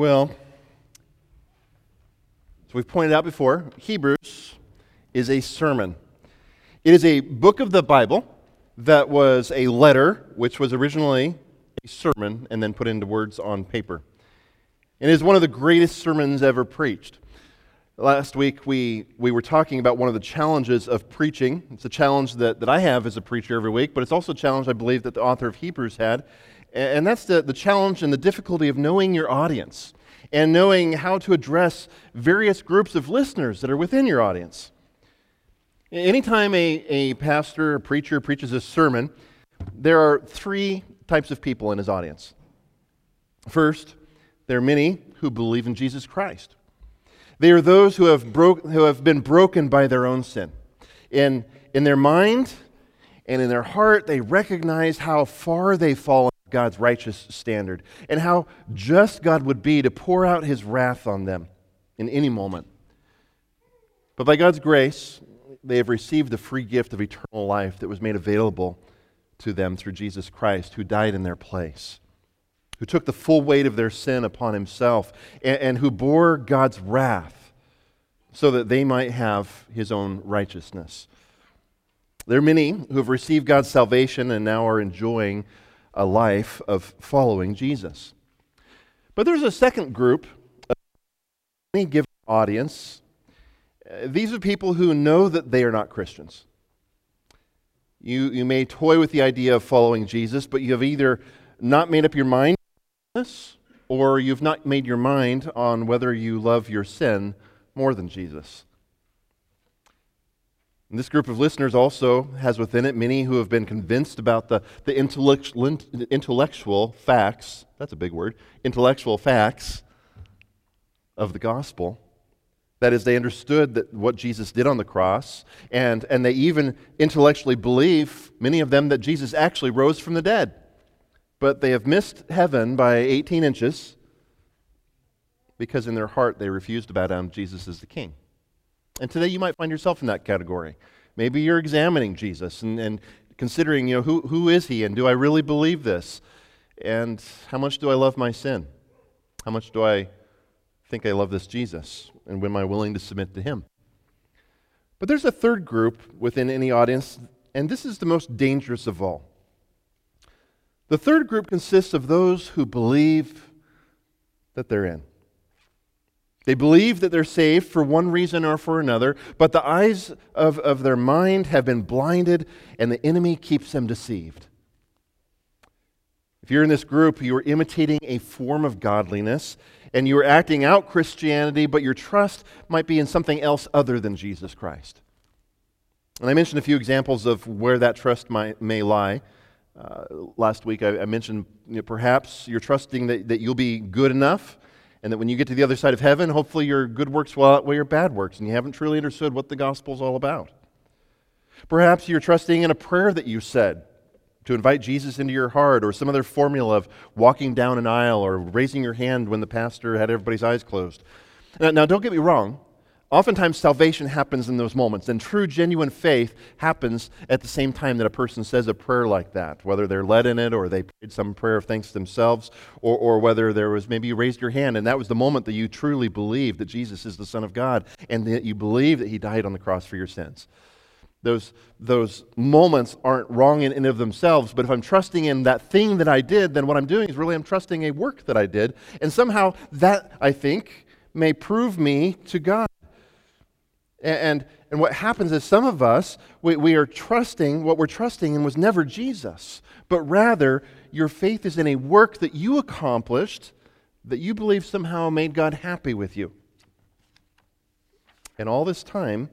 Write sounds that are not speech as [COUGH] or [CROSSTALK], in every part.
Well, as we've pointed out before, Hebrews is a sermon. It is a book of the Bible that was a letter, which was originally a sermon and then put into words on paper. And it is one of the greatest sermons ever preached. Last week, we, we were talking about one of the challenges of preaching. It's a challenge that, that I have as a preacher every week, but it's also a challenge I believe that the author of Hebrews had. And that's the, the challenge and the difficulty of knowing your audience and knowing how to address various groups of listeners that are within your audience. Anytime a, a pastor or preacher preaches a sermon, there are three types of people in his audience. First, there are many who believe in Jesus Christ. They are those who have, broke, who have been broken by their own sin. In, in their mind and in their heart, they recognize how far they've fallen God's righteous standard and how just God would be to pour out his wrath on them in any moment. But by God's grace, they have received the free gift of eternal life that was made available to them through Jesus Christ, who died in their place, who took the full weight of their sin upon himself, and, and who bore God's wrath so that they might have his own righteousness. There are many who have received God's salvation and now are enjoying a life of following Jesus. But there's a second group of any given audience. Uh, these are people who know that they are not Christians. You, you may toy with the idea of following Jesus, but you have either not made up your mind or you've not made your mind on whether you love your sin more than Jesus. And this group of listeners also has within it many who have been convinced about the, the intellectual, intellectual facts, that's a big word, intellectual facts of the gospel. That is, they understood that what Jesus did on the cross, and, and they even intellectually believe, many of them, that Jesus actually rose from the dead. But they have missed heaven by 18 inches because in their heart they refused to bow down Jesus as the king. And today you might find yourself in that category. Maybe you're examining Jesus and, and considering, you know, who, who is he and do I really believe this? And how much do I love my sin? How much do I think I love this Jesus? And am I willing to submit to him? But there's a third group within any audience, and this is the most dangerous of all. The third group consists of those who believe that they're in. They believe that they're saved for one reason or for another, but the eyes of, of their mind have been blinded, and the enemy keeps them deceived. If you're in this group, you are imitating a form of godliness, and you are acting out Christianity, but your trust might be in something else other than Jesus Christ. And I mentioned a few examples of where that trust might, may lie. Uh, last week, I, I mentioned you know, perhaps you're trusting that, that you'll be good enough and that when you get to the other side of heaven, hopefully your good works will outweigh your bad works, and you haven't truly understood what the gospel is all about. Perhaps you're trusting in a prayer that you said to invite Jesus into your heart, or some other formula of walking down an aisle or raising your hand when the pastor had everybody's eyes closed. Now, now don't get me wrong. Oftentimes, salvation happens in those moments, and true, genuine faith happens at the same time that a person says a prayer like that, whether they're led in it or they prayed some prayer of thanks themselves, or, or whether there was maybe you raised your hand and that was the moment that you truly believed that Jesus is the Son of God and that you believe that He died on the cross for your sins. Those, those moments aren't wrong in and of themselves, but if I'm trusting in that thing that I did, then what I'm doing is really I'm trusting a work that I did, and somehow that, I think, may prove me to God. And, and what happens is some of us, we, we are trusting, what we're trusting in was never Jesus, but rather your faith is in a work that you accomplished that you believe somehow made God happy with you. And all this time,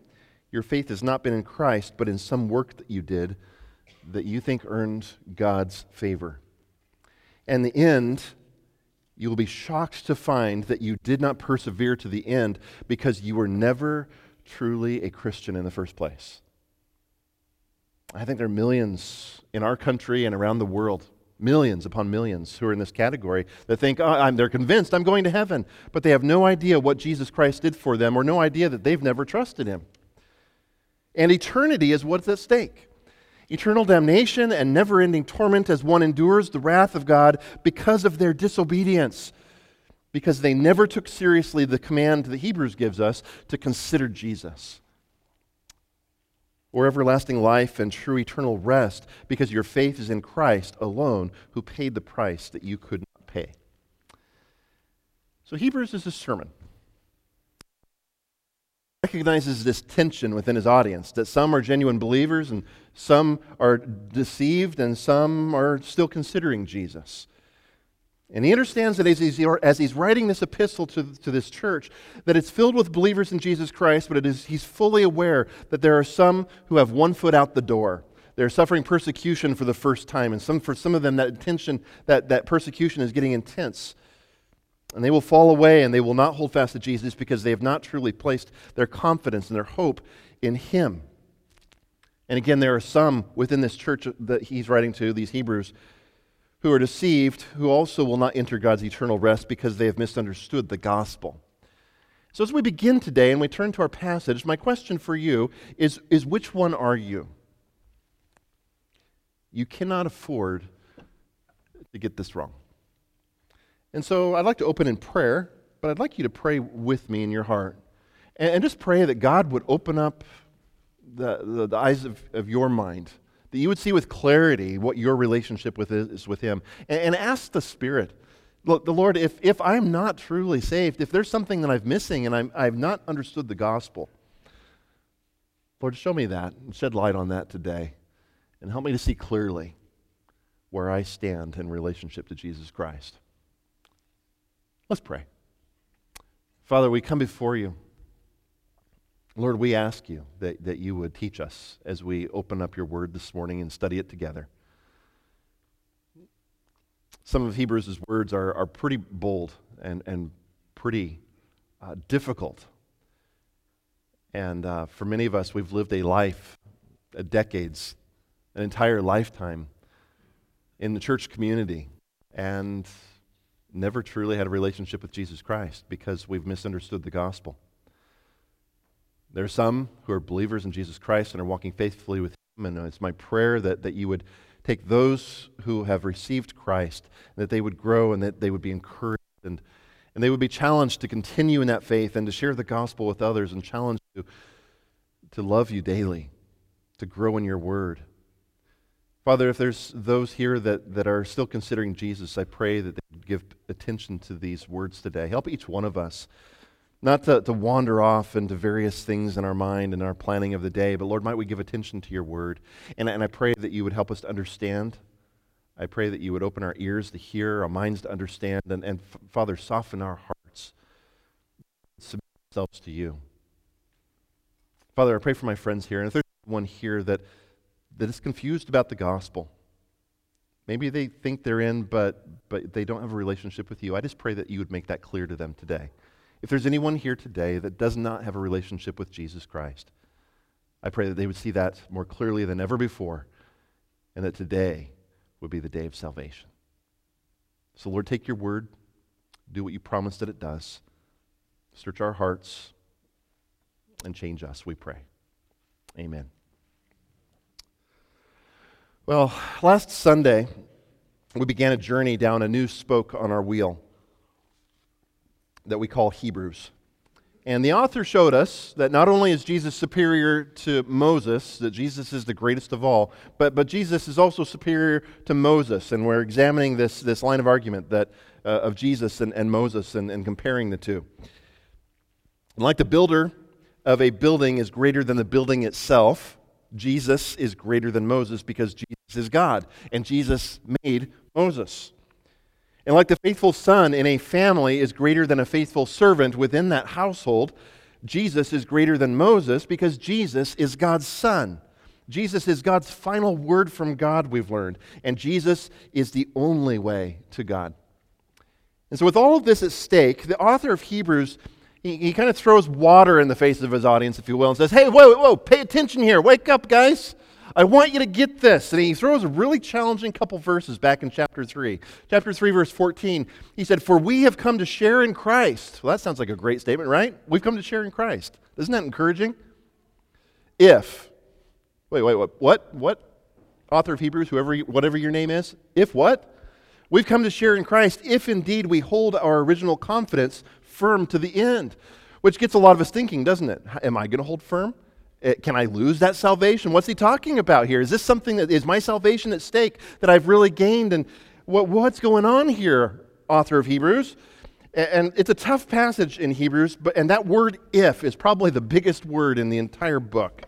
your faith has not been in Christ, but in some work that you did that you think earned God's favor. And the end, you will be shocked to find that you did not persevere to the end because you were never truly a Christian in the first place. I think there are millions in our country and around the world, millions upon millions who are in this category that think oh, they're convinced I'm going to heaven, but they have no idea what Jesus Christ did for them or no idea that they've never trusted him. And eternity is what's at stake. Eternal damnation and never ending torment as one endures the wrath of God because of their disobedience. Because they never took seriously the command that Hebrews gives us to consider Jesus. Or everlasting life and true eternal rest because your faith is in Christ alone, who paid the price that you could not pay. So, Hebrews is a sermon. Recognizes this tension within his audience that some are genuine believers and some are deceived and some are still considering Jesus. And he understands that as he's, as he's writing this epistle to, to this church, that it's filled with believers in Jesus Christ, but it is, he's fully aware that there are some who have one foot out the door. They're suffering persecution for the first time, and some, for some of them, that tension, that, that persecution is getting intense. And they will fall away and they will not hold fast to Jesus because they have not truly placed their confidence and their hope in Him. And again, there are some within this church that he's writing to, these Hebrews, who are deceived, who also will not enter God's eternal rest because they have misunderstood the gospel. So, as we begin today and we turn to our passage, my question for you is, is which one are you? You cannot afford to get this wrong. And so, I'd like to open in prayer, but I'd like you to pray with me in your heart. And, just pray that God would open up the, the, the eyes of, of your mind that you would see with clarity what your relationship with is with Him. And, and ask the Spirit, look, the Lord, if, if I'm not truly saved, if there's something that I'm missing and I'm, I've not understood the gospel, Lord, show me that and shed light on that today. And help me to see clearly where I stand in relationship to Jesus Christ. Let's pray. Father, we come before you. Lord, we ask you that, that you would teach us as we open up your word this morning and study it together. Some of Hebrews' words are, are pretty bold and, and pretty uh, difficult. And uh, for many of us, we've lived a life, a decades, an entire lifetime in the church community and never truly had a relationship with Jesus Christ because we've misunderstood the gospel. There are some who are believers in Jesus Christ and are walking faithfully with Him, and it's my prayer that, that you would take those who have received Christ, that they would grow and that they would be encouraged and, and they would be challenged to continue in that faith and to share the gospel with others and challenged to, to love you daily, to grow in your word. Father, if there's those here that, that are still considering Jesus, I pray that they would give attention to these words today. Help each one of us not to, to wander off into various things in our mind and our planning of the day, but Lord, might we give attention to your word. And, and I pray that you would help us to understand. I pray that you would open our ears to hear, our minds to understand, and, and Father, soften our hearts, submit ourselves to you. Father, I pray for my friends here, and if there's one here that, that is confused about the gospel, maybe they think they're in, but, but they don't have a relationship with you, I just pray that you would make that clear to them today. If there's anyone here today that does not have a relationship with Jesus Christ, I pray that they would see that more clearly than ever before, and that today would be the day of salvation. So, Lord, take your word, do what you promised that it does, search our hearts, and change us, we pray. Amen. Well, last Sunday, we began a journey down a new spoke on our wheel that we call Hebrews. And the author showed us that not only is Jesus superior to Moses, that Jesus is the greatest of all, but, but Jesus is also superior to Moses. And we're examining this, this line of argument that, uh, of Jesus and, and Moses and, and comparing the two. And like the builder of a building is greater than the building itself, Jesus is greater than Moses because Jesus is God. And Jesus made Moses. And like the faithful son in a family is greater than a faithful servant within that household, Jesus is greater than Moses because Jesus is God's son. Jesus is God's final word from God, we've learned. And Jesus is the only way to God. And so, with all of this at stake, the author of Hebrews, he, he kind of throws water in the face of his audience, if you will, and says, Hey, whoa, whoa, pay attention here. Wake up, guys. I want you to get this. And he throws a really challenging couple verses back in chapter 3. Chapter 3, verse 14. He said, For we have come to share in Christ. Well, that sounds like a great statement, right? We've come to share in Christ. Isn't that encouraging? If, wait, wait, what? What? What? Author of Hebrews, whoever, whatever your name is. If what? We've come to share in Christ if indeed we hold our original confidence firm to the end, which gets a lot of us thinking, doesn't it? Am I going to hold firm? Eh, can I lose that salvation? What's he talking about here? Is this something that is my salvation at stake that I've really gained? And what, what's going on here, author of Hebrews? And it's a tough passage in Hebrews, but, and that word if is probably the biggest word in the entire book.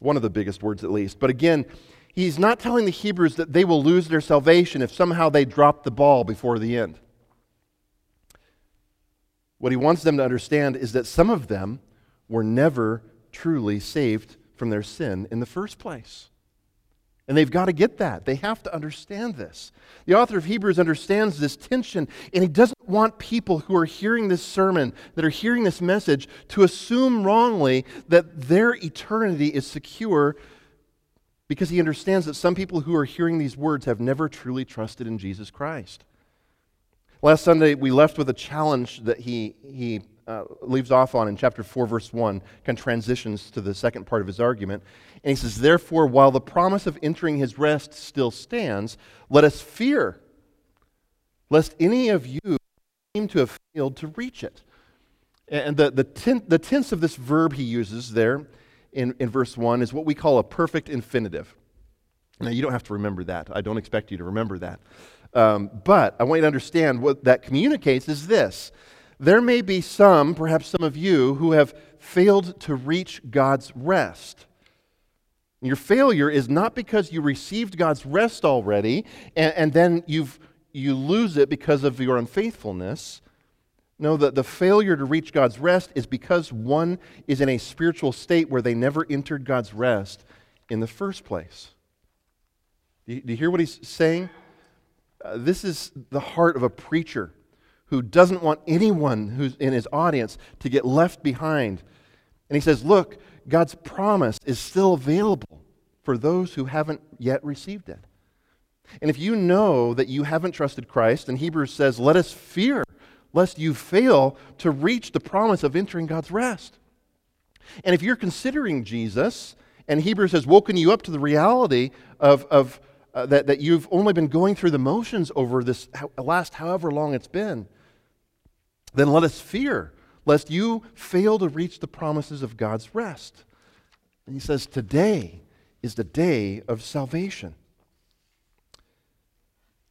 One of the biggest words, at least. But again, he's not telling the Hebrews that they will lose their salvation if somehow they drop the ball before the end. What he wants them to understand is that some of them were never truly saved from their sin in the first place. And they've got to get that. They have to understand this. The author of Hebrews understands this tension, and he doesn't want people who are hearing this sermon, that are hearing this message, to assume wrongly that their eternity is secure because he understands that some people who are hearing these words have never truly trusted in Jesus Christ. Last Sunday, we left with a challenge that he, he uh, leaves off on in chapter 4, verse 1, kind of transitions to the second part of his argument. And he says, Therefore, while the promise of entering his rest still stands, let us fear, lest any of you seem to have failed to reach it. And the, the, ten, the tense of this verb he uses there in, in verse 1 is what we call a perfect infinitive. Now, you don't have to remember that. I don't expect you to remember that. Um, but I want you to understand what that communicates is this. There may be some, perhaps some of you, who have failed to reach God's rest. Your failure is not because you received God's rest already and, and then you've, you lose it because of your unfaithfulness. No, the, the failure to reach God's rest is because one is in a spiritual state where they never entered God's rest in the first place. Do you, do you hear what he's saying? Uh, this is the heart of a preacher who doesn't want anyone who's in his audience to get left behind. And he says, Look, God's promise is still available for those who haven't yet received it. And if you know that you haven't trusted Christ, and Hebrews says, Let us fear lest you fail to reach the promise of entering God's rest. And if you're considering Jesus, and Hebrews has woken you up to the reality of, of uh, that, that you've only been going through the motions over this last however long it's been, then let us fear lest you fail to reach the promises of God's rest. And he says, Today is the day of salvation.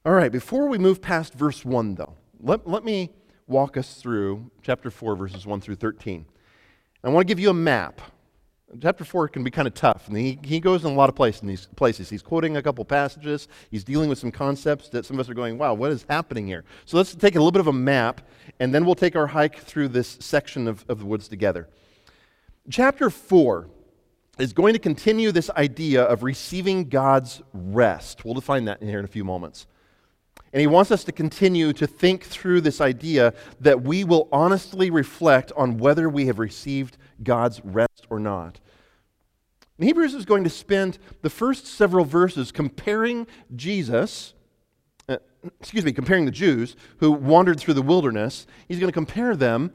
All right, before we move past verse 1, though, let, let me walk us through chapter 4, verses 1 through 13. I want to give you a map. Chapter 4 can be kind of tough, and he, he goes in a lot of places, in these places. He's quoting a couple passages. He's dealing with some concepts that some of us are going, wow, what is happening here? So let's take a little bit of a map, and then we'll take our hike through this section of, of the woods together. Chapter 4 is going to continue this idea of receiving God's rest. We'll define that in here in a few moments. And he wants us to continue to think through this idea that we will honestly reflect on whether we have received God's rest or not. And Hebrews is going to spend the first several verses comparing Jesus, uh, excuse me, comparing the Jews who wandered through the wilderness. He's going to compare them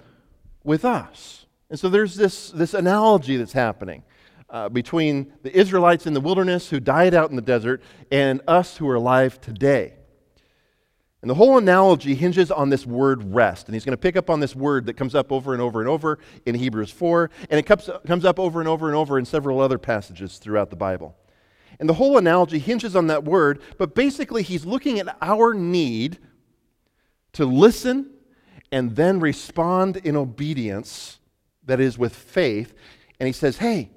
with us. And so there's this, this analogy that's happening. Uh, between the Israelites in the wilderness who died out in the desert and us who are alive today. And the whole analogy hinges on this word rest. And he's going to pick up on this word that comes up over and over and over in Hebrews 4, and it comes, comes up over and over and over in several other passages throughout the Bible. And the whole analogy hinges on that word, but basically he's looking at our need to listen and then respond in obedience, that is, with faith. And he says, hey,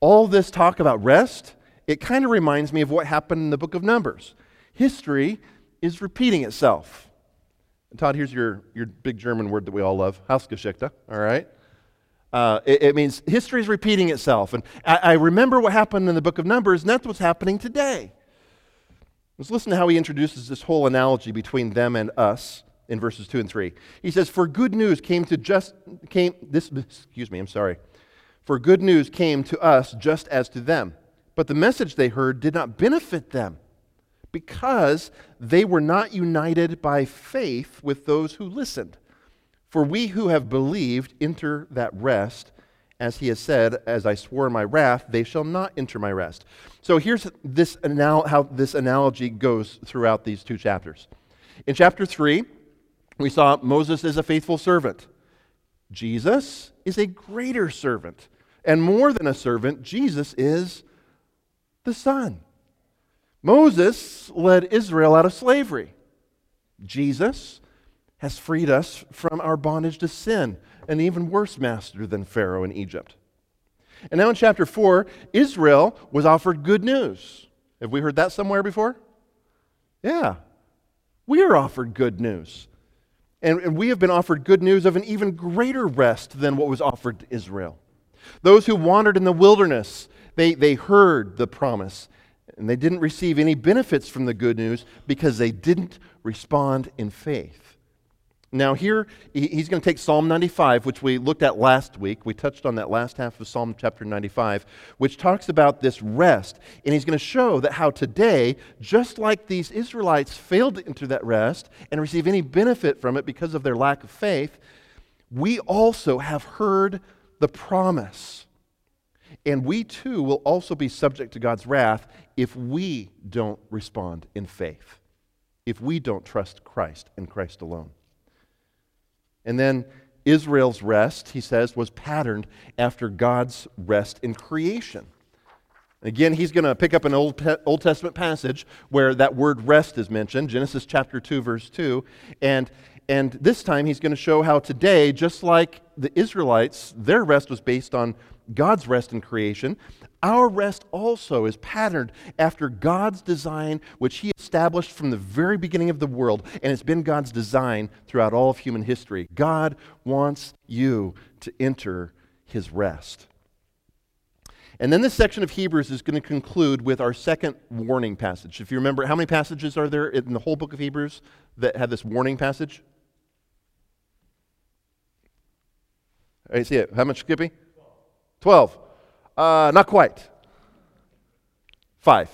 all this talk about rest, it kind of reminds me of what happened in the book of Numbers. History is repeating itself. And Todd, here's your, your big German word that we all love, Heilsgeschichte, all right? Uh, it, it, means history is repeating itself. And I, I, remember what happened in the book of Numbers, and that's what's happening today. Let's listen to how he introduces this whole analogy between them and us in verses 2 and 3. He says, For good news came to just, came, this, excuse me, I'm sorry. For good news came to us just as to them. But the message they heard did not benefit them because they were not united by faith with those who listened. For we who have believed enter that rest, as he has said, As I swore in my wrath, they shall not enter my rest. So here's this anal- how this analogy goes throughout these two chapters. In chapter 3, we saw Moses is a faithful servant. Jesus is a greater servant. And more than a servant, Jesus is the Son. Moses led Israel out of slavery. Jesus has freed us from our bondage to sin, an even worse master than Pharaoh in Egypt. And now in chapter 4, Israel was offered good news. Have we heard that somewhere before? Yeah. We are offered good news. And, and we have been offered good news of an even greater rest than what was offered to Israel. Those who wandered in the wilderness, they, they heard the promise, and they didn't receive any benefits from the good news because they didn't respond in faith. Now, here he's going to take Psalm 95, which we looked at last week. We touched on that last half of Psalm chapter 95, which talks about this rest. And he's going to show that how today, just like these Israelites failed to enter that rest and receive any benefit from it because of their lack of faith, we also have heard the promise. And we too will also be subject to God's wrath if we don't respond in faith, if we don't trust Christ and Christ alone. And then Israel's rest, he says, was patterned after God's rest in creation. Again, he's going to pick up an Old, Old Testament passage where that word rest is mentioned, Genesis chapter 2, verse 2. And, and this time he's going to show how today, just like the Israelites, their rest was based on God's rest in creation, our rest also is patterned after God's design, which He established from the very beginning of the world, and it's been God's design throughout all of human history. God wants you to enter His rest. And then this section of Hebrews is going to conclude with our second warning passage. If you remember, how many passages are there in the whole book of Hebrews that have this warning passage? I see it. How much, Skippy? Twelve. Uh, not quite. Five.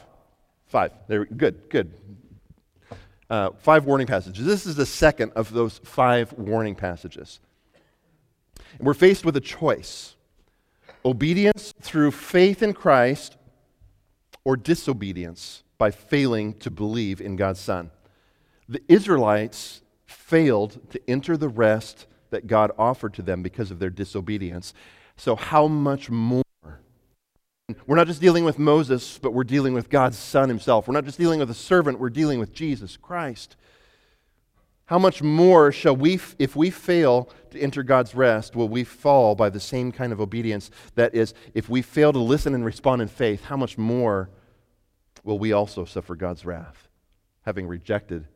Five. There, good, good. Uh, five warning passages. This is the second of those five warning passages. And we're faced with a choice obedience through faith in Christ or disobedience by failing to believe in God's Son. The Israelites failed to enter the rest that God offered to them because of their disobedience. So, how much more we're not just dealing with Moses, but we're dealing with God's Son himself. We're not just dealing with a servant, we're dealing with Jesus Christ. How much more shall we, if we fail to enter God's rest, will we fall by the same kind of obedience? That is, if we fail to listen and respond in faith, how much more will we also suffer God's wrath, having rejected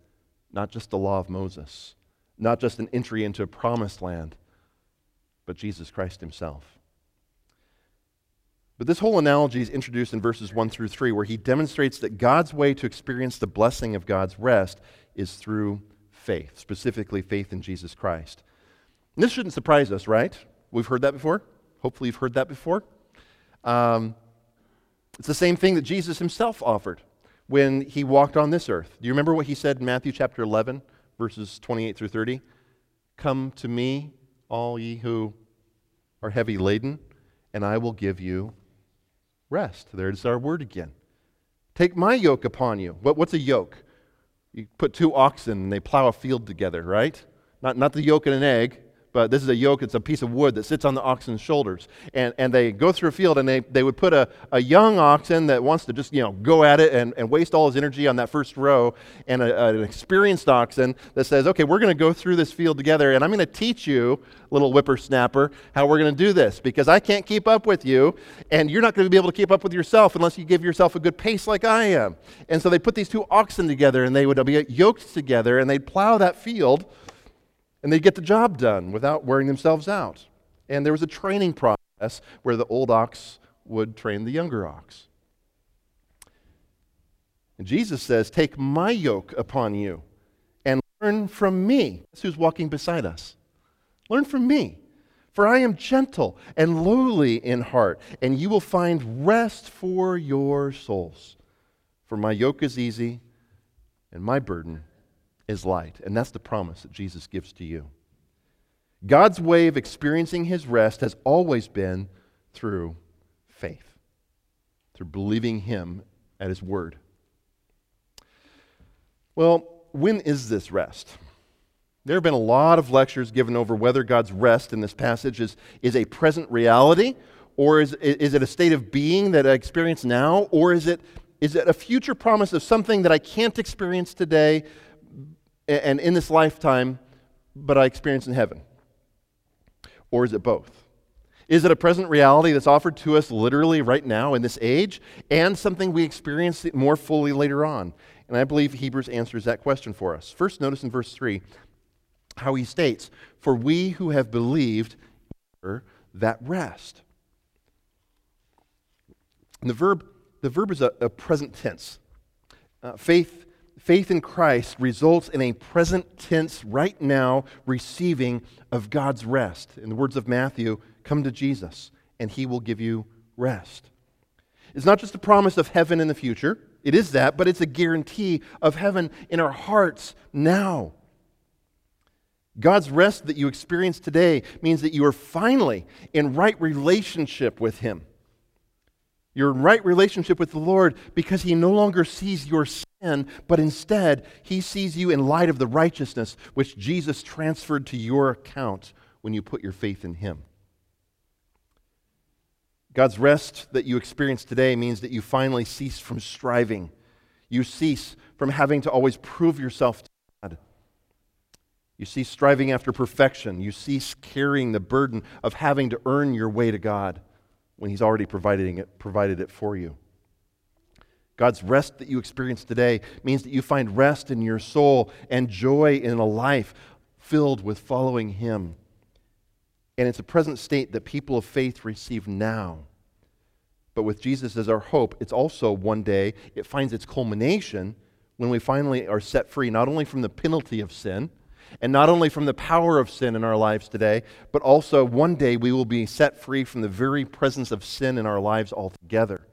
not just the law of Moses, not just an entry into a promised land, but Jesus Christ himself? But this whole analogy is introduced in verses 1 through 3, where he demonstrates that God's way to experience the blessing of God's rest is through faith, specifically faith in Jesus Christ. And this shouldn't surprise us, right? We've heard that before. Hopefully, you've heard that before. Um, it's the same thing that Jesus himself offered when he walked on this earth. Do you remember what he said in Matthew chapter 11, verses 28 through 30? Come to me, all ye who are heavy laden, and I will give you rest. There's our word again. Take my yoke upon you. What, what's a yoke? You put two oxen and they plow a field together, right? Not, not the yoke and an egg, but this is a yoke, it's a piece of wood that sits on the oxen's shoulders. And, and they go through a field and they, they would put a, a young oxen that wants to just, you know, go at it and, and waste all his energy on that first row, and a, an experienced oxen that says, okay, we're going to go through this field together and I'm going to teach you, little whippersnapper, how we're going to do this because I can't keep up with you and you're not going to be able to keep up with yourself unless you give yourself a good pace like I am. And so they put these two oxen together and they would be yoked together and they'd plow that field and they'd get the job done without wearing themselves out. And there was a training process where the old ox would train the younger ox. And Jesus says, Take my yoke upon you and learn from me. That's who's walking beside us. Learn from me. For I am gentle and lowly in heart, and you will find rest for your souls. For my yoke is easy and my burden is light. And that's the promise that Jesus gives to you. God's way of experiencing his rest has always been through faith, through believing him at his word. Well, when is this rest? There have been a lot of lectures given over whether God's rest in this passage is, is a present reality, or is, is it a state of being that I experience now, or is it, is it a future promise of something that I can't experience today and in this lifetime, but I experience in heaven? Or is it both? Is it a present reality that's offered to us literally right now in this age, and something we experience more fully later on? And I believe Hebrews answers that question for us. First, notice in verse 3 how he states, For we who have believed that rest. And the verb, the verb is a, a present tense. Uh, faith, faith in Christ results in a present tense, right now, receiving of God's rest. In the words of Matthew, come to Jesus, and he will give you rest. It's not just a promise of heaven in the future, it is that, but it's a guarantee of heaven in our hearts now. God's rest that you experience today means that you are finally in right relationship with Him. You're in right relationship with the Lord because He no longer sees your sin, but instead He sees you in light of the righteousness which Jesus transferred to your account when you put your faith in Him. God's rest that you experience today means that you finally cease from striving. You cease from having to always prove yourself to God. You cease striving after perfection. You cease carrying the burden of having to earn your way to God when He's already providing it, provided it for you. God's rest that you experience today means that you find rest in your soul and joy in a life filled with following Him. And it's a present state that people of faith receive now. But with Jesus as our hope, it's also one day, it finds its culmination when we finally are set free, not only from the penalty of sin, and not only from the power of sin in our lives today, but also one day we will be set free from the very presence of sin in our lives altogether.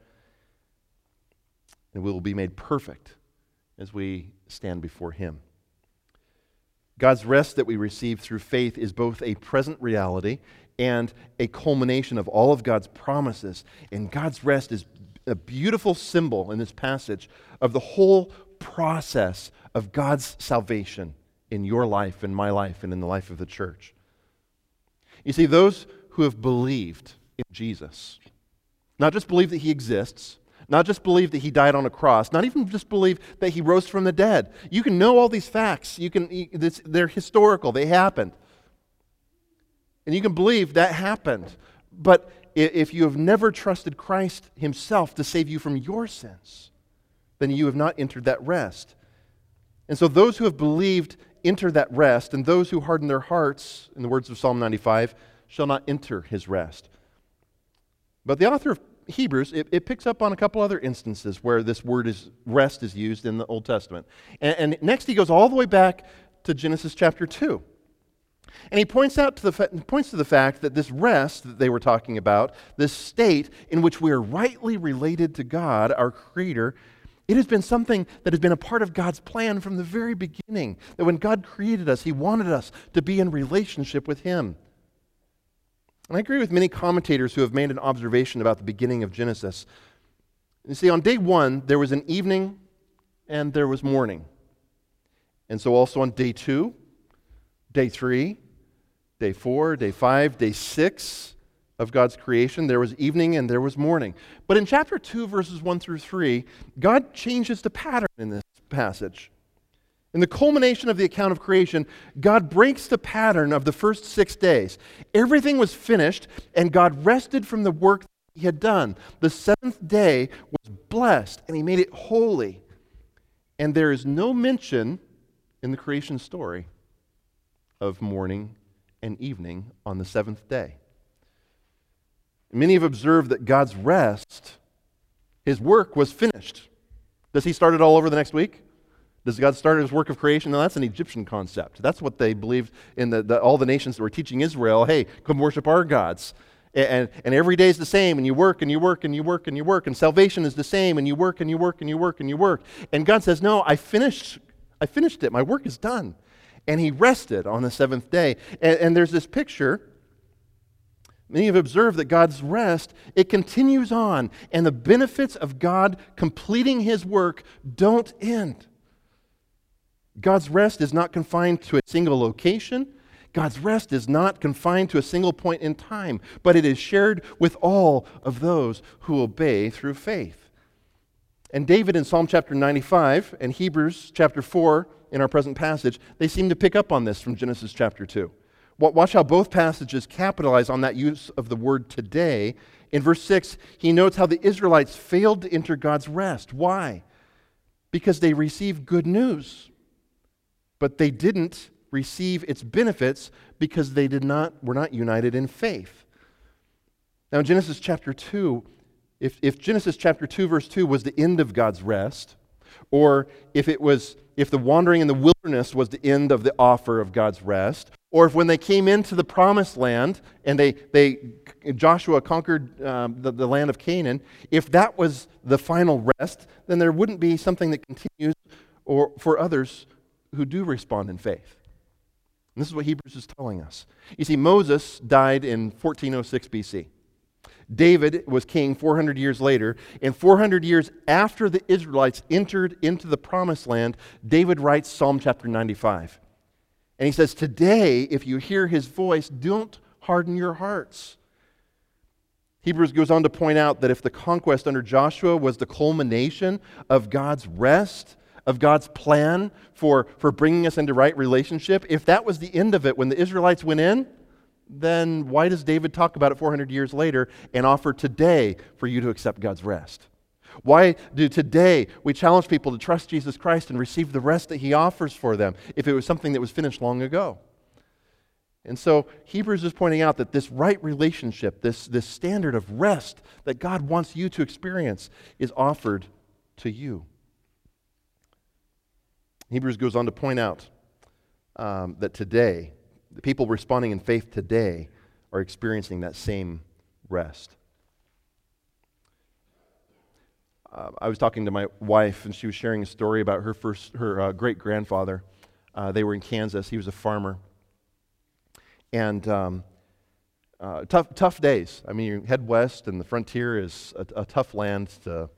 And we will be made perfect as we stand before Him. God's rest that we receive through faith is both a present reality and a culmination of all of God's promises. And God's rest is a beautiful symbol in this passage of the whole process of God's salvation in your life, in my life, and in the life of the church. You see, those who have believed in Jesus, not just believe that he exists, not just believe that he died on a cross, not even just believe that he rose from the dead. You can know all these facts. You can, they're historical, they happened. And you can believe that happened. But if you have never trusted Christ himself to save you from your sins, then you have not entered that rest. And so those who have believed enter that rest, and those who harden their hearts, in the words of Psalm 95, shall not enter his rest. But the author of Hebrews, it, it, picks up on a couple other instances where this word is rest is used in the Old Testament. And, and next he goes all the way back to Genesis chapter 2. And he points out to the fa- points to the fact that this rest that they were talking about, this state in which we are rightly related to God, our creator, it has been something that has been a part of God's plan from the very beginning. That when God created us, he wanted us to be in relationship with him. And I agree with many commentators who have made an observation about the beginning of Genesis. You see, on day one, there was an evening and there was morning. And so also on day two, day three, day four, day five, day six of God's creation, there was evening and there was morning. But in chapter 2, verses 1 through 3, God changes the pattern in this passage. In the culmination of the account of creation, God breaks the pattern of the first six days. Everything was finished, and God rested from the work he had done. The seventh day was blessed, and he made it holy. And there is no mention in the creation story of morning and evening on the seventh day. Many have observed that God's rest, his work was finished. Does he start it all over the next week? Does God start his work of creation? No, that's an Egyptian concept. That's what they believed in the, the, all the nations that were teaching Israel hey, come worship our gods. And, and, and every day is the same, and you work and you work and you work and you work, and salvation is the same, and you work and you work and you work and you work. And God says, No, I finished, I finished it. My work is done. And he rested on the seventh day. And, and there's this picture. Many have observed that God's rest, it continues on, and the benefits of God completing his work don't end. God's rest is not confined to a single location. God's rest is not confined to a single point in time, but it is shared with all of those who obey through faith. And David in Psalm chapter 95 and Hebrews chapter 4 in our present passage, they seem to pick up on this from Genesis chapter 2. Watch how both passages capitalize on that use of the word today. In verse 6, he notes how the Israelites failed to enter God's rest. Why? Because they received good news, but they didn't receive its benefits because they did not, were not united in faith. Now, in Genesis chapter 2, if, if Genesis chapter 2, verse 2 was the end of God's rest, or if it was if the wandering in the wilderness was the end of the offer of God's rest, or if when they came into the promised land and they, they Joshua conquered um, the, the land of Canaan, if that was the final rest, then there wouldn't be something that continues or for others who do respond in faith. And this is what Hebrews is telling us. You see, Moses died in 1406 BC. David was king 400 years later, and 400 years after the Israelites entered into the promised land, David writes Psalm chapter 95. And he says, Today, if you hear his voice, don't harden your hearts. Hebrews goes on to point out that if the conquest under Joshua was the culmination of God's rest, of God's plan for, for bringing us into right relationship, if that was the end of it when the Israelites went in, then why does David talk about it 400 years later and offer today for you to accept God's rest? Why do today we challenge people to trust Jesus Christ and receive the rest that he offers for them if it was something that was finished long ago? And so Hebrews is pointing out that this right relationship, this, this standard of rest that God wants you to experience, is offered to you. Hebrews goes on to point out um, that today, the people responding in faith today are experiencing that same rest. Uh, I was talking to my wife, and she was sharing a story about her first, her uh, great grandfather. Uh, they were in Kansas. He was a farmer, and um, uh, tough, tough days. I mean, you head west, and the frontier is a, a tough land to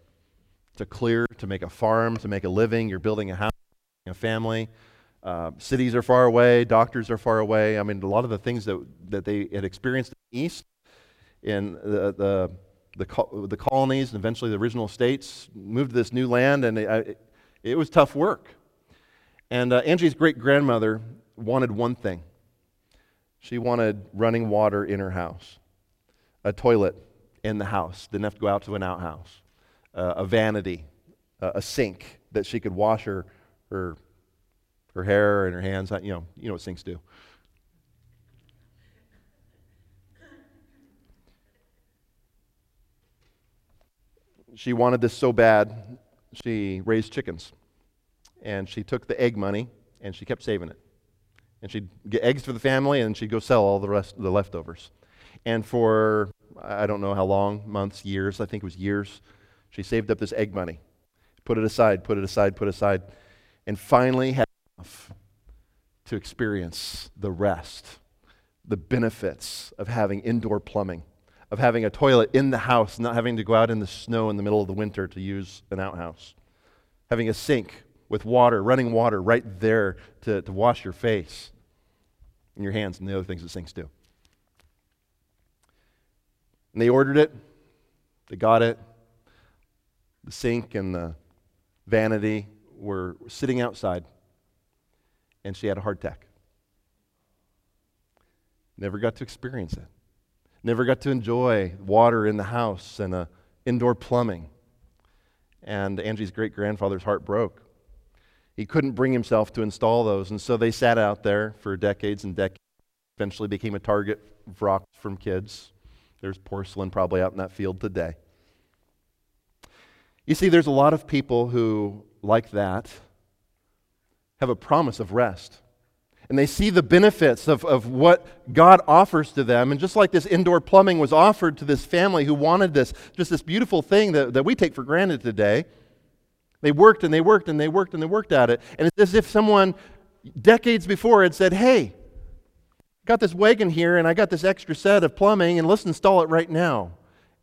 to clear, to make a farm, to make a living. You're building a house, a family. Uh, cities are far away, doctors are far away. I mean, a lot of the things that, that they had experienced in the East, in the, the, the, the colonies, and eventually the original states, moved to this new land, and it, it, it was tough work. And uh, Angie's great grandmother wanted one thing she wanted running water in her house, a toilet in the house, didn't have to go out to an outhouse, uh, a vanity, uh, a sink that she could wash her, her her hair and her hands. You know, you know what sinks do. She wanted this so bad, she raised chickens. And she took the egg money and she kept saving it. And she'd get eggs for the family and she'd go sell all the rest the leftovers. And for I don't know how long, months, years, I think it was years, she saved up this egg money. Put it aside, put it aside, put it aside, and finally had enough to experience the rest, the benefits of having indoor plumbing, of having a toilet in the house, not having to go out in the snow in the middle of the winter to use an outhouse, having a sink with water, running water right there to, to wash your face and your hands and the other things that sinks do. And they ordered it, they got it. The sink and the vanity were sitting outside and she had a heart attack. Never got to experience it. Never got to enjoy water in the house and uh, indoor plumbing. And Angie's great grandfather's heart broke. He couldn't bring himself to install those, and so they sat out there for decades and decades. Eventually became a target of rocks from kids. There's porcelain probably out in that field today. You see, there's a lot of people who, like that, have a promise of rest. And they see the benefits of, of what God offers to them. And just like this indoor plumbing was offered to this family who wanted this, just this beautiful thing that, that we take for granted today, they worked and they worked and they worked and they worked at it. And it's as if someone decades before had said, Hey, got this wagon here and I got this extra set of plumbing and let's install it right now.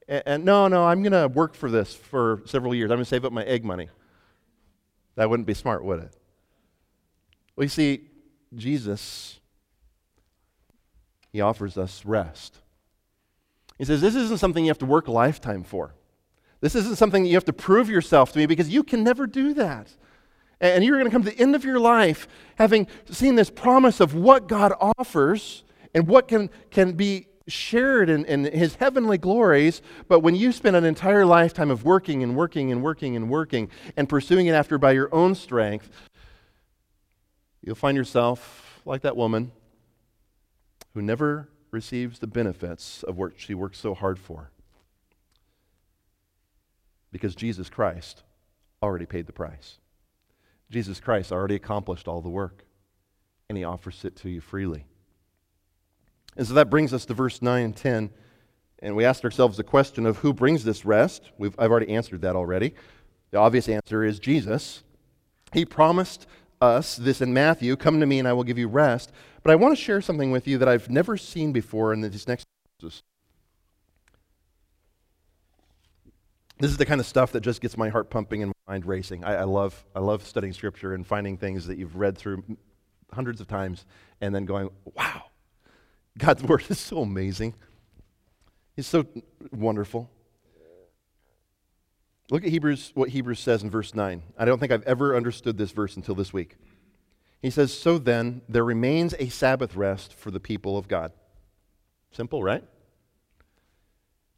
And, and no, no, I'm going to work for this for several years. I'm going to save up my egg money. That wouldn't be smart, would it? Well, you see, Jesus, he offers us rest. He says, This isn't something you have to work a lifetime for. This isn't something that you have to prove yourself to me because you can never do that. And you're going to come to the end of your life having seen this promise of what God offers and what can, can be shared in, in his heavenly glories. But when you spend an entire lifetime of working and working and working and working and pursuing it after by your own strength, you'll find yourself like that woman who never receives the benefits of what she worked so hard for. Because Jesus Christ already paid the price. Jesus Christ already accomplished all the work, and he offers it to you freely. And so that brings us to verse 9 and 10. And we asked ourselves the question of who brings this rest. We've, I've already answered that already. The obvious answer is Jesus. He promised us this in Matthew Come to me and I will give you rest. But I want to share something with you that I've never seen before in these next verses. This is the kind of stuff that just gets my heart pumping and my mind racing. I, I, love, I love studying Scripture and finding things that you've read through hundreds of times and then going, wow, God's [LAUGHS] Word is so amazing. It's so wonderful. Look at Hebrews, what Hebrews says in verse 9. I don't think I've ever understood this verse until this week. He says, So then, there remains a Sabbath rest for the people of God. Simple, right?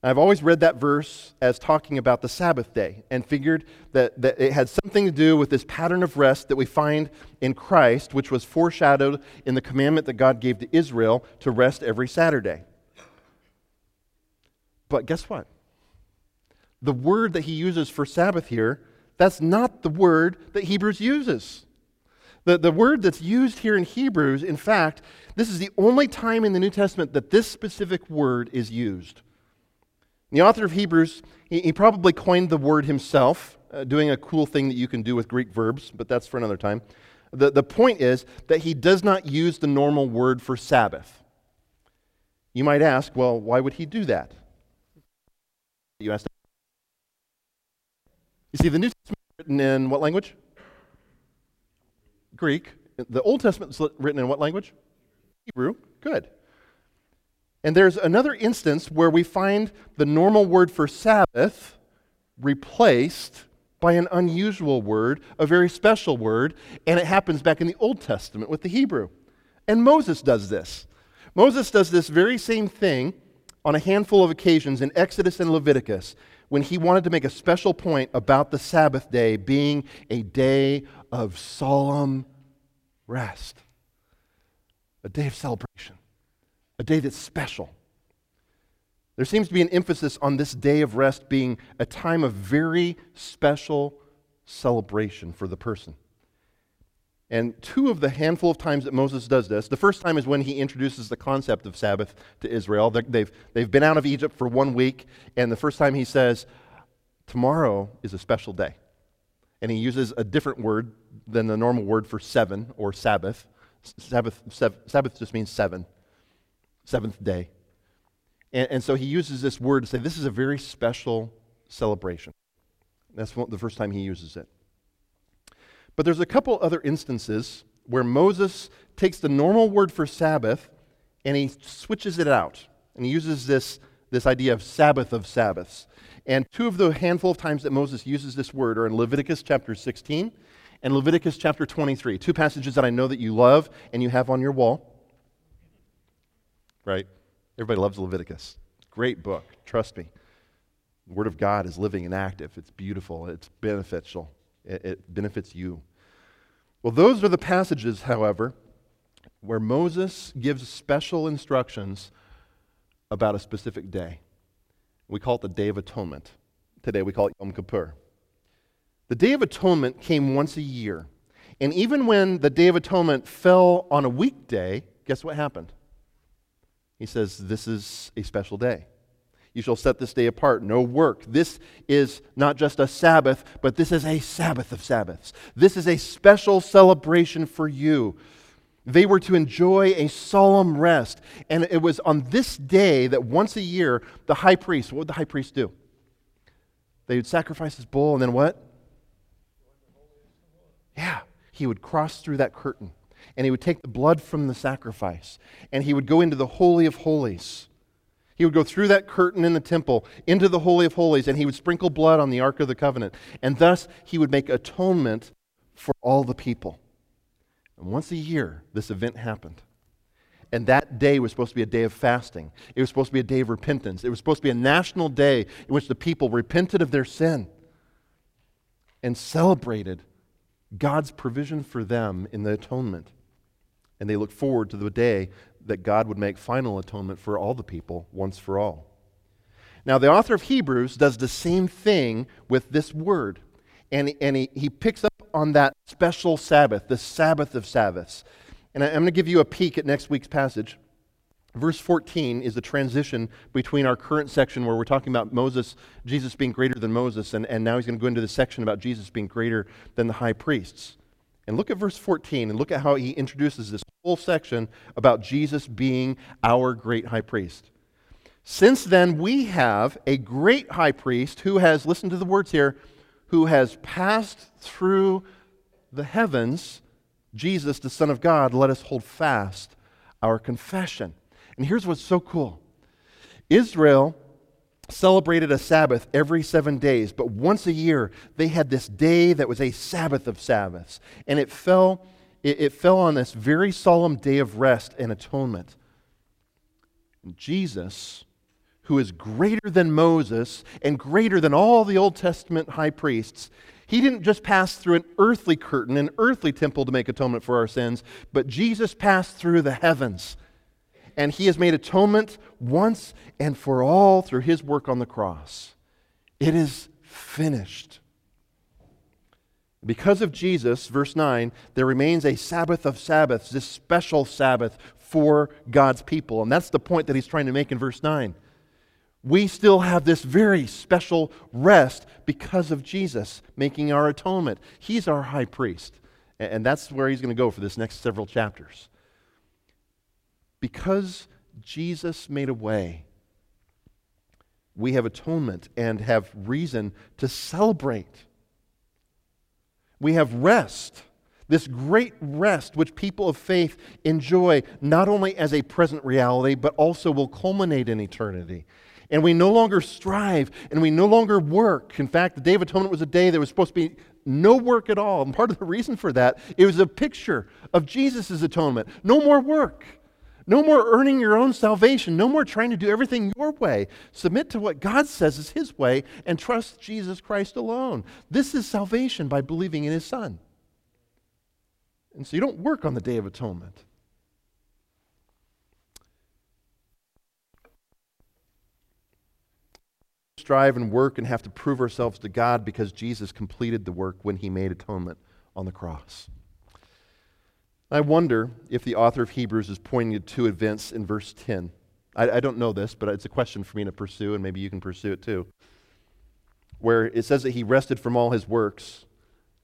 I've always read that verse as talking about the Sabbath day and figured that, that it had something to do with this pattern of rest that we find in Christ, which was foreshadowed in the commandment that God gave to Israel to rest every Saturday. But guess what? The word that he uses for Sabbath here, that's not the word that Hebrews uses. The, the word that's used here in Hebrews, in fact, this is the only time in the New Testament that this specific word is used. The author of Hebrews, he, he probably coined the word himself, uh, doing a cool thing that you can do with Greek verbs, but that's for another time. The, the point is that he does not use the normal word for Sabbath. You might ask, well, why would he do that? You asked. You see, the New Testament is written in what language? Greek. The Old Testament is written in what language? Hebrew. Good. And there's another instance where we find the normal word for Sabbath replaced by an unusual word, a very special word, and it happens back in the Old Testament with the Hebrew. And Moses does this. Moses does this very same thing on a handful of occasions in Exodus and Leviticus when he wanted to make a special point about the Sabbath day being a day of solemn rest, a day of celebration a day that's special. There seems to be an emphasis on this day of rest being a time of very special celebration for the person. And two of the handful of times that Moses does this, the first time is when he introduces the concept of Sabbath to Israel. They've, they've been out of Egypt for one week, and the first time he says, Tomorrow is a special day. And he uses a different word than the normal word for seven or Sabbath. Sabbath, Sabbath just means seven seventh day. And, and so he uses this word to say this is a very special celebration. That's the first time he uses it. But there's a couple other instances where Moses takes the normal word for Sabbath and he switches it out. And he uses this, this idea of Sabbath of Sabbaths. And two of the handful of times that Moses uses this word are in Leviticus chapter 16 and Leviticus chapter 23, two passages that I know that you love and you have on your wall right? Everybody loves Leviticus. Great book, trust me. The Word of God is living and active. It's beautiful. It's beneficial. It, it benefits you. Well, those are the passages, however, where Moses gives special instructions about a specific day. We call it the Day of Atonement. Today we call it Yom Kippur. The Day of Atonement came once a year. And even when the Day of Atonement fell on a weekday, guess what happened? He says, This is a special day. You shall set this day apart, no work. This is not just a Sabbath, but this is a Sabbath of Sabbaths. This is a special celebration for you. They were to enjoy a solemn rest. And it was on this day that once a year, the high priest, what would the high priest do? They would sacrifice his bull, and then what? Yeah, he would cross through that curtain, and he would take the blood from the sacrifice, and he would go into the Holy of Holies. He would go through that curtain in the temple into the Holy of Holies, and he would sprinkle blood on the Ark of the Covenant. And thus, he would make atonement for all the people. And once a year, this event happened. And that day was supposed to be a day of fasting. It was supposed to be a day of repentance. It was supposed to be a national day in which the people repented of their sin and celebrated God's provision for them in the atonement. And they looked forward to the day that God would make final atonement for all the people once for all. Now, the author of Hebrews does the same thing with this word. And, and he, he picks up on that special Sabbath, the Sabbath of Sabbaths. And I, I'm going to give you a peek at next week's passage. Verse 14 is the transition between our current section where we're talking about Moses, Jesus being greater than Moses, and, and now he's going to go into the section about Jesus being greater than the high priests. And look at verse 14 and look at how he introduces this whole section about Jesus being our great high priest. Since then, we have a great high priest who has, listen to the words here, who has passed through the heavens, Jesus, the Son of God, let us hold fast our confession. And here's what's so cool Israel celebrated a Sabbath every seven days, but once a year they had this day that was a Sabbath of Sabbaths. And it fell, it, it fell on this very solemn day of rest and atonement. Jesus, who is greater than Moses and greater than all the Old Testament high priests, he didn't just pass through an earthly curtain, an earthly temple to make atonement for our sins, but Jesus passed through the heavens and he has made atonement once and for all through his work on the cross. It is finished. Because of Jesus, verse 9, there remains a Sabbath of Sabbaths, this special Sabbath for God's people. And that's the point that he's trying to make in verse 9. We still have this very special rest because of Jesus making our atonement. He's our high priest. And that's where he's going to go for this next several chapters because Jesus made a way, we have atonement and have reason to celebrate. We have rest, this great rest which people of faith enjoy not only as a present reality, but also will culminate in eternity. And we no longer strive and we no longer work. In fact, the Day of Atonement was a day that was supposed to be no work at all. And part of the reason for that, it was a picture of Jesus' atonement. No more work. No more earning your own salvation. No more trying to do everything your way. Submit to what God says is His way and trust Jesus Christ alone. This is salvation by believing in His Son. And so you don't work on the Day of Atonement. Strive and work and have to prove ourselves to God because Jesus completed the work when He made atonement on the cross. I wonder if the author of Hebrews is pointing to two events in verse 10. I, I, don't know this, but it's a question for me to pursue, and maybe you can pursue it too. Where it says that he rested from all his works.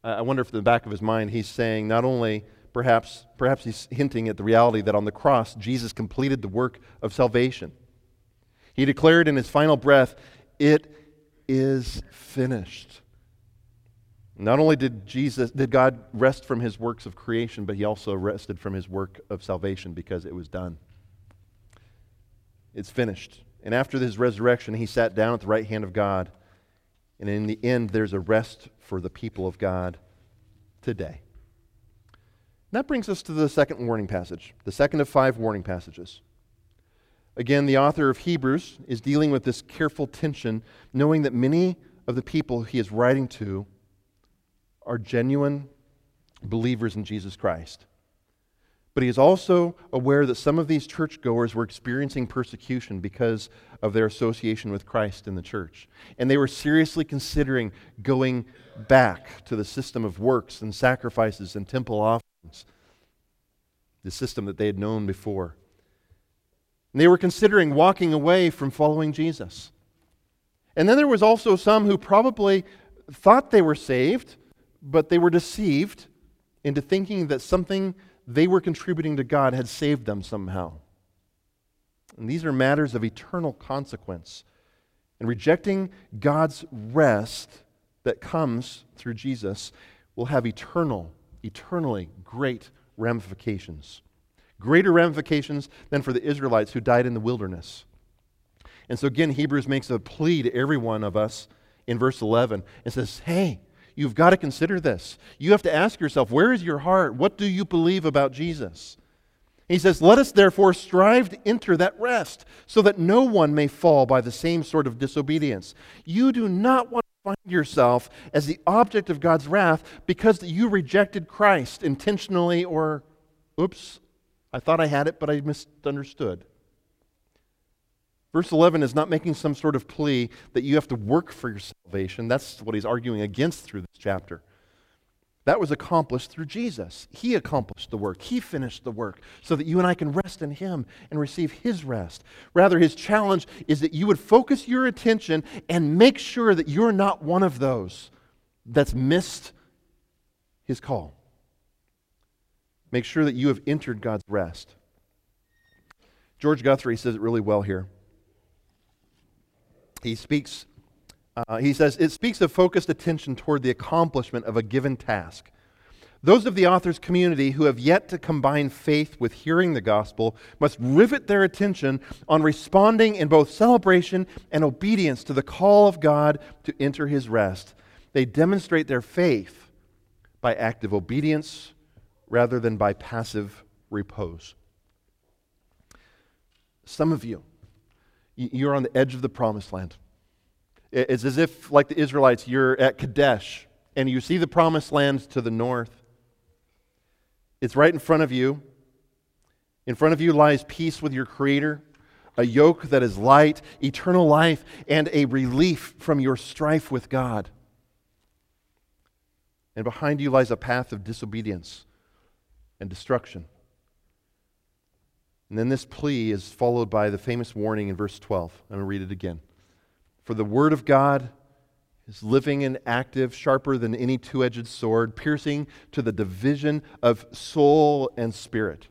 I wonder if in the back of his mind he's saying not only perhaps perhaps he's hinting at the reality that on the cross Jesus completed the work of salvation. He declared in his final breath, "It is finished." Not only did Jesus did God rest from his works of creation, but he also rested from his work of salvation because it was done. It's finished. And after his resurrection, he sat down at the right hand of God. And in the end, there's a rest for the people of God today. And that brings us to the second warning passage, the second of five warning passages. Again, the author of Hebrews is dealing with this careful tension, knowing that many of the people he is writing to are genuine believers in Jesus Christ. But he is also aware that some of these churchgoers were experiencing persecution because of their association with Christ in the church. And they were seriously considering going back to the system of works and sacrifices and temple offerings, the system that they had known before. And they were considering walking away from following Jesus. And then there was also some who probably thought they were saved, but they were deceived into thinking that something they were contributing to God had saved them somehow. And these are matters of eternal consequence. And rejecting God's rest that comes through Jesus will have eternal, eternally great ramifications. Greater ramifications than for the Israelites who died in the wilderness. And so again, Hebrews makes a plea to every one of us in verse 11 and says, Hey, you've got to consider this. You have to ask yourself, where is your heart? What do you believe about Jesus? He says, Let us therefore strive to enter that rest, so that no one may fall by the same sort of disobedience. You do not want to find yourself as the object of God's wrath because you rejected Christ intentionally or, oops, I thought I had it, but I misunderstood. Verse 11 is not making some sort of plea that you have to work for your salvation. That's what he's arguing against through this chapter. That was accomplished through Jesus. He accomplished the work, He finished the work so that you and I can rest in Him and receive His rest. Rather, His challenge is that you would focus your attention and make sure that you're not one of those that's missed His call. Make sure that you have entered God's rest. George Guthrie says it really well here he speaks, uh, he says, it speaks of focused attention toward the accomplishment of a given task. Those of the author's community who have yet to combine faith with hearing the gospel must rivet their attention on responding in both celebration and obedience to the call of God to enter his rest. They demonstrate their faith by active obedience rather than by passive repose. Some of you you're on the edge of the promised land. It's as if, like the Israelites, you're at Kadesh and you see the promised land to the north. It's right in front of you. In front of you lies peace with your Creator, a yoke that is light, eternal life, and a relief from your strife with God. And behind you lies a path of disobedience and destruction. And then this plea is followed by the famous warning in verse 12. I'm going to read it again. For the word of God is living and active, sharper than any two edged sword, piercing to the division of soul and spirit,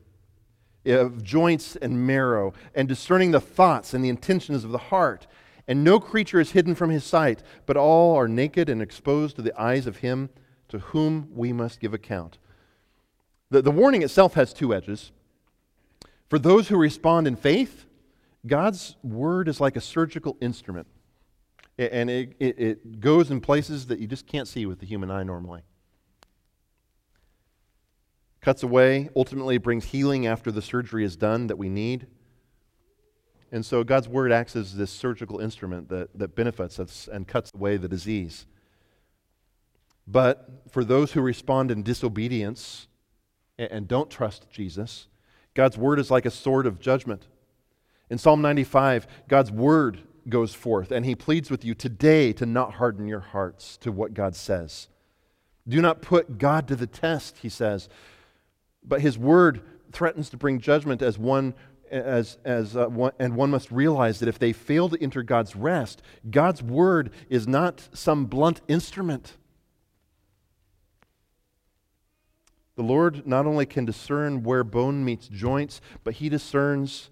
of joints and marrow, and discerning the thoughts and the intentions of the heart. And no creature is hidden from his sight, but all are naked and exposed to the eyes of him to whom we must give account. The, the warning itself has two edges. For those who respond in faith, God's word is like a surgical instrument. And it, it, it, goes in places that you just can't see with the human eye normally. Cuts away, ultimately brings healing after the surgery is done that we need. And so God's word acts as this surgical instrument that, that benefits us and cuts away the disease. But for those who respond in disobedience and, and don't trust Jesus, God's word is like a sword of judgment. In Psalm 95, God's word goes forth, and he pleads with you today to not harden your hearts to what God says. Do not put God to the test, he says. But his word threatens to bring judgment as one as, as uh, one, and one must realize that if they fail to enter God's rest, God's word is not some blunt instrument. The Lord not only can discern where bone meets joints, but He discerns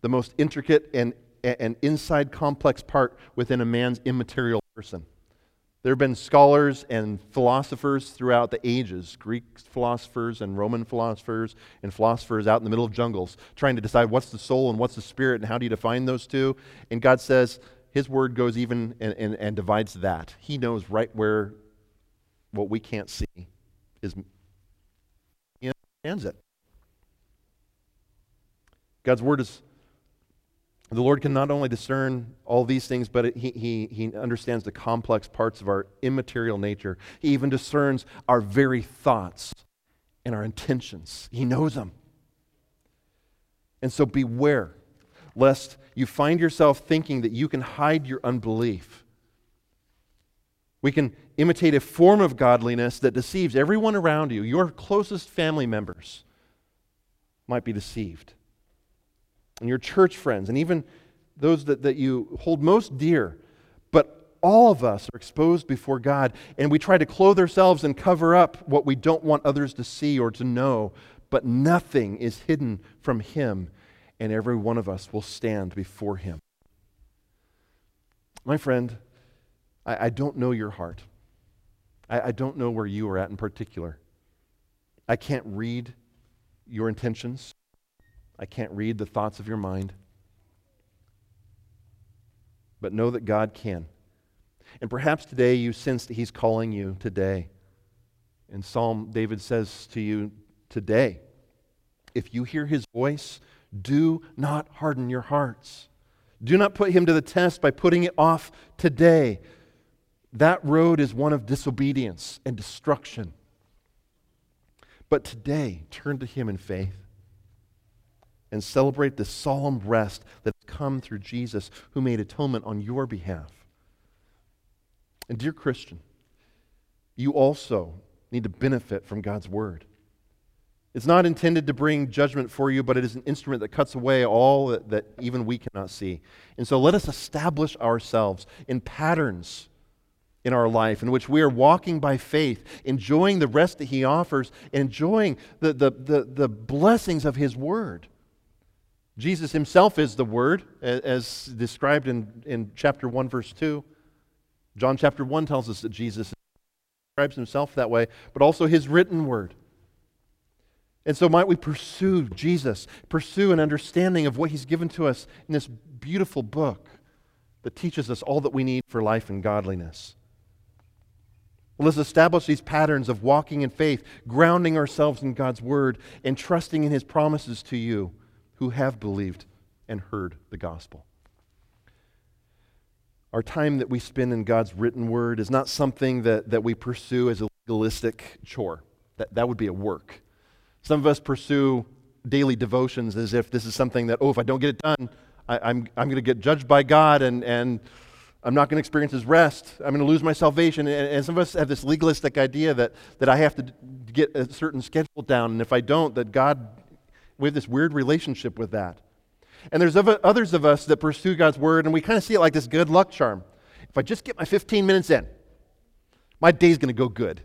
the most intricate and, and inside complex part within a man's immaterial person. There have been scholars and philosophers throughout the ages, Greek philosophers and Roman philosophers, and philosophers out in the middle of jungles, trying to decide what's the soul and what's the spirit and how do you define those two. And God says His word goes even and, and, and divides that. He knows right where what we can't see is it. God's word is, the Lord can not only discern all these things, but he, he, he understands the complex parts of our immaterial nature. He even discerns our very thoughts and our intentions. He knows them. And so beware lest you find yourself thinking that you can hide your unbelief. We can imitate a form of godliness that deceives everyone around you. Your closest family members might be deceived. And your church friends, and even those that, that you hold most dear. But all of us are exposed before God, and we try to clothe ourselves and cover up what we don't want others to see or to know, but nothing is hidden from Him, and every one of us will stand before Him. My friend, I, I don't know your heart. I, I don't know where you are at in particular. I can't read your intentions. I can't read the thoughts of your mind. But know that God can. And perhaps today you sense that He's calling you today. In Psalm, David says to you today, if you hear His voice, do not harden your hearts. Do not put Him to the test by putting it off today. That road is one of disobedience and destruction. But today, turn to Him in faith and celebrate the solemn rest that has come through Jesus who made atonement on your behalf. And, dear Christian, you also need to benefit from God's Word. It's not intended to bring judgment for you, but it is an instrument that cuts away all that, that even we cannot see. And so let us establish ourselves in patterns in our life in which we are walking by faith, enjoying the rest that He offers, enjoying the, the, the, the blessings of His Word. Jesus Himself is the Word, as described in, in chapter 1, verse 2. John chapter 1 tells us that Jesus describes Himself that way, but also His written Word. And so, might we pursue Jesus, pursue an understanding of what He's given to us in this beautiful book that teaches us all that we need for life and godliness. Well, let's establish these patterns of walking in faith, grounding ourselves in God's word, and trusting in his promises to you who have believed and heard the gospel. Our time that we spend in God's written word is not something that, that we pursue as a legalistic chore. That, that would be a work. Some of us pursue daily devotions as if this is something that, oh, if I don't get it done, I, I'm, I'm going to get judged by God and, and I'm not going to experience his rest. I'm going to lose my salvation. And, and, some of us have this legalistic idea that, that I have to get a certain schedule down. And if I don't, that God, we have this weird relationship with that. And there's others of us that pursue God's word, and we kind of see it like this good luck charm. If I just get my 15 minutes in, my day's going to go good.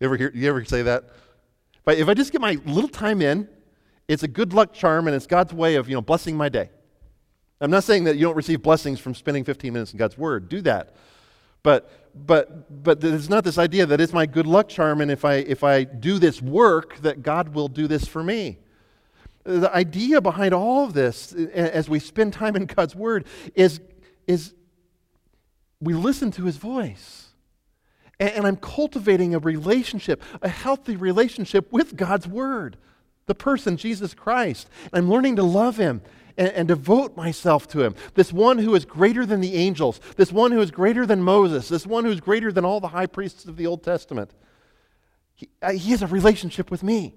You ever, hear, you ever say that? If I, if I just get my little time in, it's a good luck charm, and it's God's way of you know, blessing my day. I'm not saying that you don't receive blessings from spending 15 minutes in God's Word. Do that. But, but, but there's not this idea that it's my good luck charm, and if I, if I do this work, that God will do this for me. The idea behind all of this, as we spend time in God's Word, is, is we listen to His voice. And, and I'm cultivating a relationship, a healthy relationship with God's Word, the person, Jesus Christ. I'm learning to love Him and, and, devote myself to him. This one who is greater than the angels, this one who is greater than Moses, this one who is greater than all the high priests of the Old Testament. He, uh, he has a relationship with me.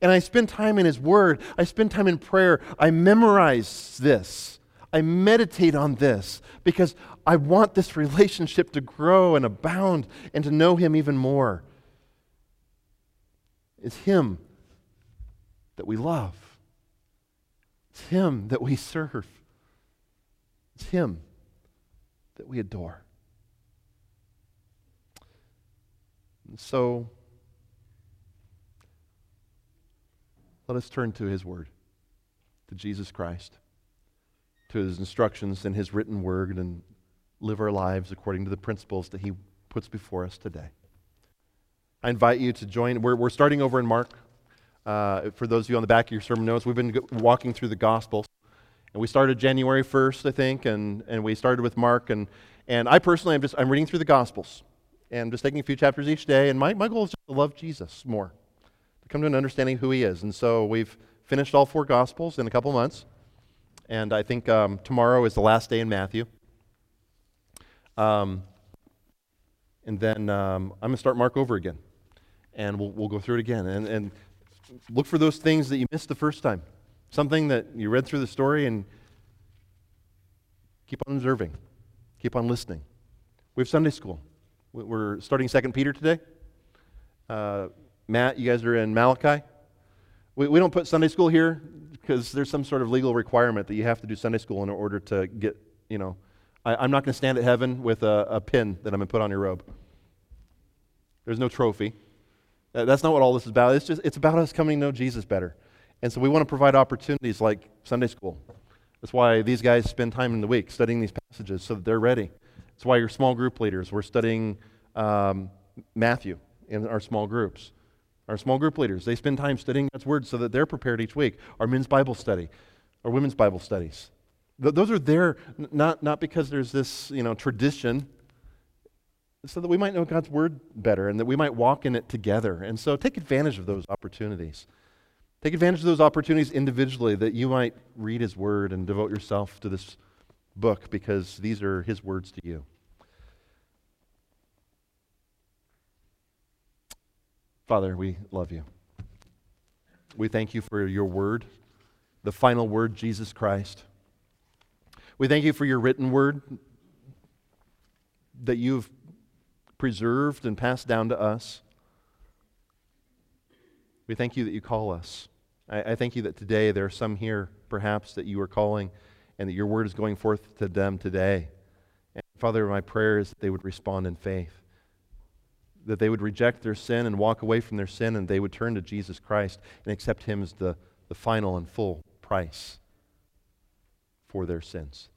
And I spend time in his word, I spend time in prayer, I memorize this. I meditate on this because I want this relationship to grow and abound and to know him even more. It's him that we love. It's Him that we serve, it's Him that we adore. And so, let us turn to His Word, to Jesus Christ, to His instructions in His written Word, and live our lives according to the principles that He puts before us today. I invite you to join. We're, we're starting over in Mark uh, for those of you on the back of your sermon notes, we've been walking through the Gospels. And we started January 1st, I think, and, and we started with Mark. And, and I personally, I'm just I'm reading through the Gospels. And just taking a few chapters each day. And my, my goal is just to love Jesus more, to come to an understanding of who he is. And so we've finished all four Gospels in a couple months. And I think um, tomorrow is the last day in Matthew. Um, and then um, I'm going to start Mark over again. And we'll, we'll go through it again. And, and look for those things that you missed the first time. Something that you read through the story and keep on observing, keep on listening. We have Sunday school. We're starting Second Peter today. Uh, Matt, you guys are in Malachi. We, we don't put Sunday school here because there's some sort of legal requirement that you have to do Sunday school in order to get, you know, I, am not going to stand at heaven with a, a pin that I'm going to put on your robe. There's no trophy. That's not what all this is about. It's just it's about us coming to know Jesus better. And so we want to provide opportunities like Sunday school. That's why these guys spend time in the week studying these passages so that they're ready. That's why your small group leaders, we're studying um, Matthew in our small groups. Our small group leaders, they spend time studying God's Word so that they're prepared each week. Our men's Bible study, our women's Bible studies. Th- those are there not, not because there's this you know, tradition, so that we might know God's Word better and that we might walk in it together. And so take advantage of those opportunities. Take advantage of those opportunities individually that you might read His Word and devote yourself to this book because these are His words to you. Father, we love you. We thank you for your word, the final word, Jesus Christ. We thank you for your written word that you've preserved and passed down to us. We thank you that you call us. I, I, thank you that today there are some here, perhaps, that you are calling and that your word is going forth to them today. And Father, my prayer is that they would respond in faith, that they would reject their sin and walk away from their sin, and they would turn to Jesus Christ and accept Him as the, the final and full price for their sins.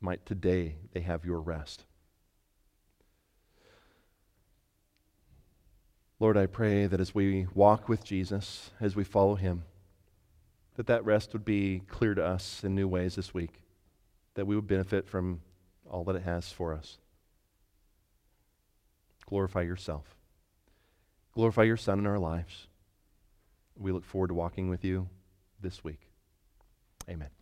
Might today they have your rest. Lord, I pray that as we walk with Jesus, as we follow him, that that rest would be clear to us in new ways this week, that we would benefit from all that it has for us. Glorify yourself. Glorify your Son in our lives. We look forward to walking with you this week. Amen.